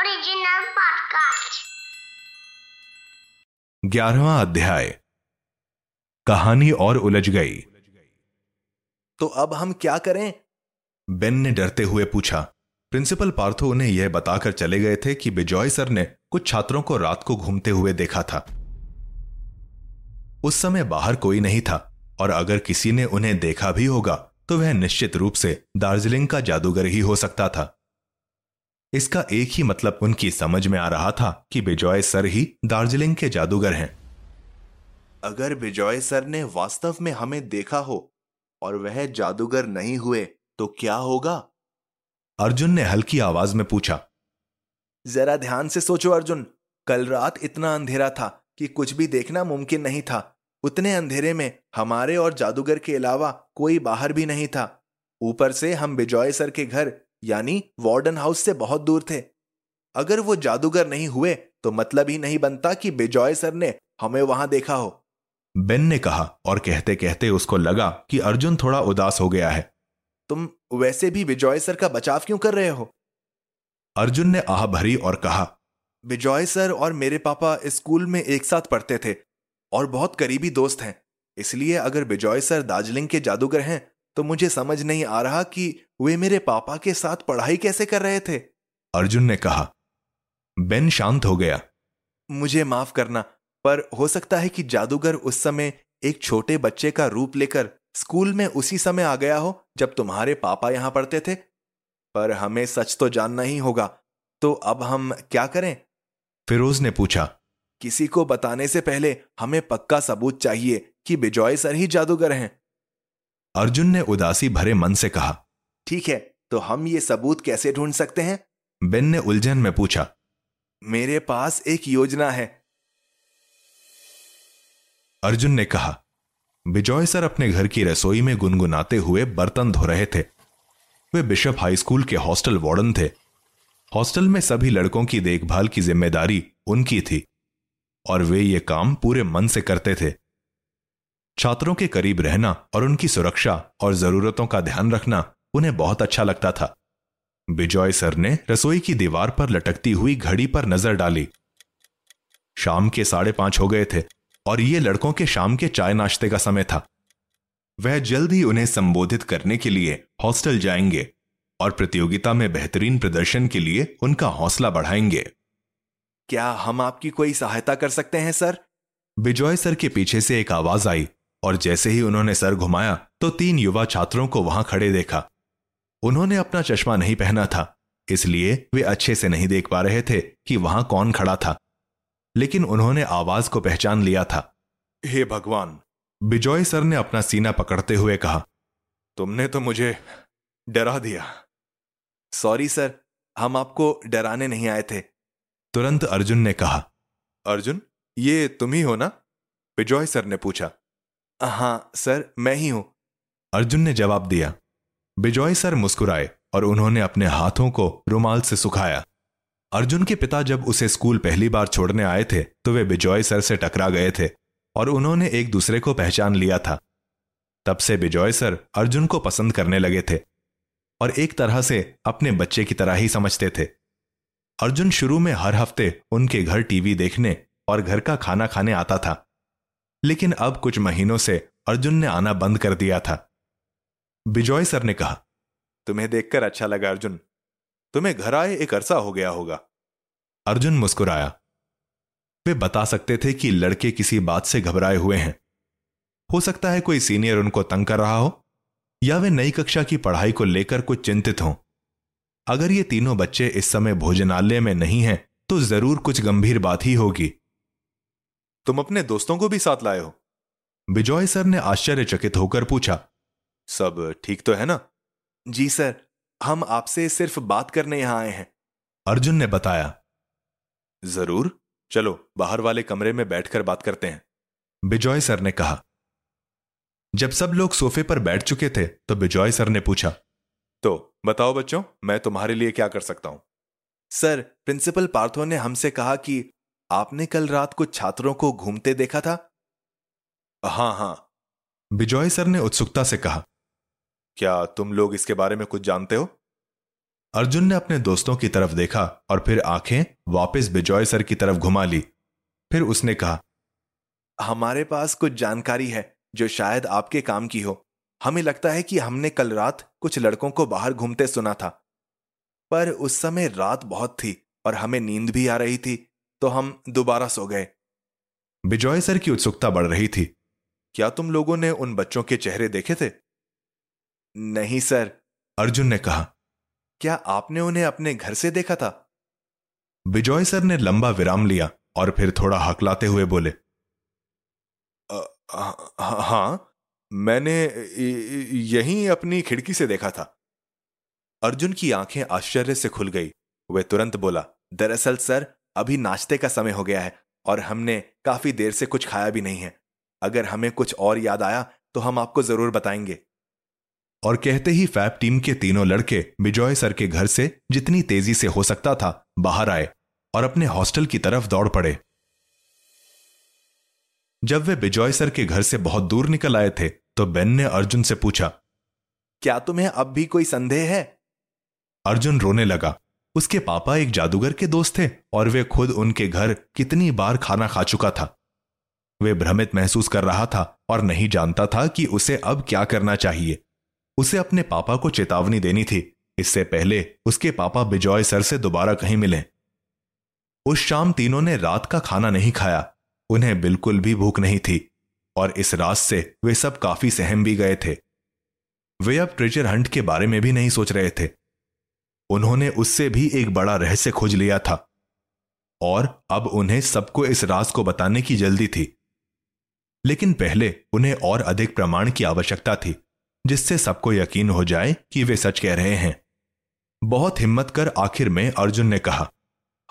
Original podcast. ग्यारहवा अध्याय। कहानी और उलझ गई। तो अब हम क्या करें? बेन ने डरते हुए पूछा। प्रिंसिपल पार्थो उन्हें यह बताकर चले गए थे कि बिजॉय सर ने कुछ छात्रों को रात को घूमते हुए देखा था। उस समय बाहर कोई नहीं था, और अगर किसी ने उन्हें देखा भी होगा तो वह निश्चित रूप से दार्जिलिंग का जादूगर ही हो सकता था। इसका एक ही मतलब उनकी समझ में आ रहा था कि बिजॉय सर ही दार्जिलिंग के जादूगर हैं। अगर विजय सर ने वास्तव में हमें देखा हो और वह जादूगर नहीं हुए तो क्या होगा? अर्जुन ने हल्की आवाज़ में पूछा। जरा ध्यान से सोचो अर्जुन, कल रात इतना अंधेरा था कि कुछ भी देखना मुमकिन नहीं था। उतने अंधेरे में हमारे और जादूगर के अलावा कोई बाहर भी नहीं था। ऊपर से हम बिजॉय सर के घर यानी वार्डन हाउस से बहुत दूर थे। अगर वो जादूगर नहीं हुए तो मतलब ही नहीं बनता कि बिजॉय सर ने हमें वहाँ देखा हो। बेन ने कहा और कहते कहते उसको लगा कि अर्जुन थोड़ा उदास हो गया है। तुम वैसे भी विजॉय सर का बचाव क्यों कर रहे हो? अर्जुन ने आह भरी और कहा विजॉय सर और मेरे पापा स्कूल में एक साथ पढ़ते थे और बहुत करीबी दोस्त हैं। इसलिए अगर विजॉय सर दार्जिलिंग के जादूगर हैं तो मुझे समझ नहीं आ रहा कि वे मेरे पापा के साथ पढ़ाई कैसे कर रहे थे। अर्जुन ने कहा बेन शांत हो गया। मुझे माफ़ करना पर हो सकता है कि जादूगर उस समय एक छोटे बच्चे का रूप लेकर स्कूल में उसी समय आ गया हो जब तुम्हारे पापा यहाँ पढ़ते थे। पर हमें सच तो जानना ही होगा। तो अब हम क्या करें? फिरोज ने पूछा किसी को बताने से पहले हमें पक्का सबूत चाहिए कि बिजॉय सर ही जादूगर हैं। अर्जुन ने उदासी भरे मन से कहा ठीक है तो हम ये सबूत कैसे ढूंढ सकते हैं? बेन ने उलझन में पूछा मेरे पास एक योजना है। अर्जुन ने कहा बिजॉय सर अपने घर की रसोई में गुनगुनाते हुए बर्तन धो रहे थे। वे बिशप हाई स्कूल के हॉस्टल वार्डन थे। हॉस्टल में सभी लड़कों की देखभाल की ज़िम्मेदारी उनकी थी और वे ये काम पूरे मन से करते थे। छात्रों के करीब रहना और उनकी सुरक्षा और जरूरतों का ध्यान रखना उन्हें बहुत अच्छा लगता था। बिजॉय सर ने रसोई की दीवार पर लटकती हुई घड़ी पर नज़र डाली। शाम के साढ़े पाँच हो गए थे और ये लड़कों के शाम के चाय नाश्ते का समय था। वह जल्द ही उन्हें संबोधित करने के लिए हॉस्टल जाएँगे और प्रतियोगिता में बेहतरीन प्रदर्शन के लिए उनका हौसला बढ़ाएँगे। क्या हम आपकी कोई सहायता कर सकते हैं, सर? बिजॉय सर के पीछे से एक आवाज़ आई। और जैसे ही उन्होंने सर घुमाया तो तीन युवा छात्रों को वहाँ खड़े देखा। उन्होंने अपना चश्मा नहीं पहना था इसलिए वे अच्छे से नहीं देख पा रहे थे कि वहाँ कौन खड़ा था। लेकिन उन्होंने आवाज़ को पहचान लिया था। हे भगवान! बिजॉय सर ने अपना सीना पकड़ते हुए कहा तुमने तो मुझे डरा दिया। सॉरी सर हम आपको डराने नहीं आए थे। तुरंत अर्जुन ने कहा अर्जुन ये तुम ही हो ना? बिजॉय सर ने पूछा हाँ सर, मैं ही हूँ। अर्जुन ने जवाब दिया। बिजॉय सर मुस्कुराए और उन्होंने अपने हाथों को रुमाल से सुखाया। अर्जुन के पिता जब उसे स्कूल पहली बार छोड़ने आए थे तो वे बिजॉय सर से टकरा गए थे और उन्होंने एक दूसरे को पहचान लिया था। तब से बिजॉय सर अर्जुन को पसंद करने लगे थे और एक तरह से अपने बच्चे की तरह ही समझते थे। अर्जुन शुरू में हर हफ़्ते उनके घर टीवी देखने और घर का खाना खाने आता था। लेकिन अब कुछ महीनों से अर्जुन ने आना बंद कर दिया था। बिजॉय सर ने कहा, तुम्हें देखकर अच्छा लगा अर्जुन। तुम्हें घर आए एक अरसा हो गया होगा। अर्जुन मुस्कुराया। वे बता सकते थे कि लड़के किसी बात से घबराए हुए हैं। हो सकता है कोई सीनियर उनको तंग कर रहा हो, या वे नई कक्षा की पढ़ाई को लेकर कुछ चिंतित हों। अगर ये तीनों बच्चे इस समय भोजनालय में नहीं हैं तो ज़रूर कुछ गंभीर बात ही होगी। तुम अपने दोस्तों को भी साथ लाए हो। बिजॉय सर ने आश्चर्यचकित होकर पूछा, सब ठीक तो है ना? जी सर, हम आपसे सिर्फ़ बात करने यहाँ आए हैं। अर्जुन ने बताया, ज़रूर, चलो बाहर वाले कमरे में बैठकर बात करते हैं। बिजॉय सर ने कहा, जब सब लोग सोफे पर बैठ चुके थे तो बिजॉय सर ने पूछा तो बताओ बच्चों, मैं तुम्हारे लिए क्या कर सकता हूँ? सर, प्रिंसिपल पार्थो ने हमसे कहा कि आपने कल रात कुछ छात्रों को घूमते देखा था? हाँ हाँ। बिजॉय सर ने उत्सुकता से कहा। क्या तुम लोग इसके बारे में कुछ जानते हो? अर्जुन ने अपने दोस्तों की तरफ़ देखा और फिर आँखें वापस बिजॉय सर की तरफ़ घुमा ली। फिर उसने कहा हमारे पास कुछ जानकारी है जो शायद आपके काम की हो। हमें लगता है कि हमने कल रात कुछ लड़कों को बाहर घूमते सुना था। पर उस समय रात बहुत थी और हमें नींद भी आ रही थी। तो हम दोबारा सो गए। बिजॉय सर की उत्सुकता बढ़ रही थी। क्या तुम लोगों ने उन बच्चों के चेहरे देखे थे? नहीं सर। अर्जुन ने कहा क्या आपने उन्हें अपने घर से देखा था? बिजॉय सर ने लंबा विराम लिया और फिर थोड़ा हकलाते हुए बोले हाँ मैंने यहीं अपनी खिड़की से देखा था। अर्जुन की आँखें आश्चर्य से खुल गई। वह तुरंत बोला दरअसल सर अभी नाश्ते का समय हो गया है और हमने काफ़ी देर से कुछ खाया भी नहीं है। अगर हमें कुछ और याद आया तो हम आपको ज़रूर बताएँगे। और कहते ही फैब टीम के तीनों लड़के बिजॉय सर के घर से जितनी तेज़ी से हो सकता था बाहर आए और अपने हॉस्टल की तरफ़ दौड़ पड़े। जब वे बिजॉय सर के घर से बहुत दूर निकल आए थे तो बेन ने अर्जुन से पूछा क्या तुम्हें अब भी कोई संदेह है? अर्जुन रोने लगा। उसके पापा एक जादूगर के दोस्त थे और वे खुद उनके घर कितनी बार खाना खा चुका था। वे भ्रमित महसूस कर रहा था और नहीं जानता था कि उसे अब क्या करना चाहिए। उसे अपने पापा को चेतावनी देनी थी। इससे पहले उसके पापा बिजॉय सर से दोबारा कहीं मिले। उस शाम तीनों ने रात का खाना नहीं खाया। उन्हें बिल्कुल भी भूख नहीं थी और इस रात से वे सब काफ़ी सहम भी गए थे। वे अब ट्रेजर हंट के बारे में भी नहीं सोच रहे थे। उन्होंने उससे भी एक बड़ा रहस्य खोज लिया था। और अब उन्हें सबको इस राज को बताने की जल्दी थी। लेकिन पहले उन्हें और अधिक प्रमाण की आवश्यकता थी, जिससे सबको यकीन हो जाए कि वे सच कह रहे हैं। बहुत हिम्मत कर आखिर में अर्जुन ने कहा,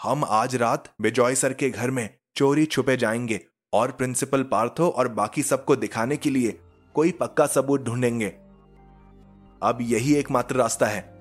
हम आज रात बिजॉय सर के घर में चोरी छुपे जाएँगे और प्रिंसिपल पार्थो और बाकी सबको दिखाने के लिए कोई पक्का सबूत ढूंढेंगे। अब यही एकमात्र रास्ता है।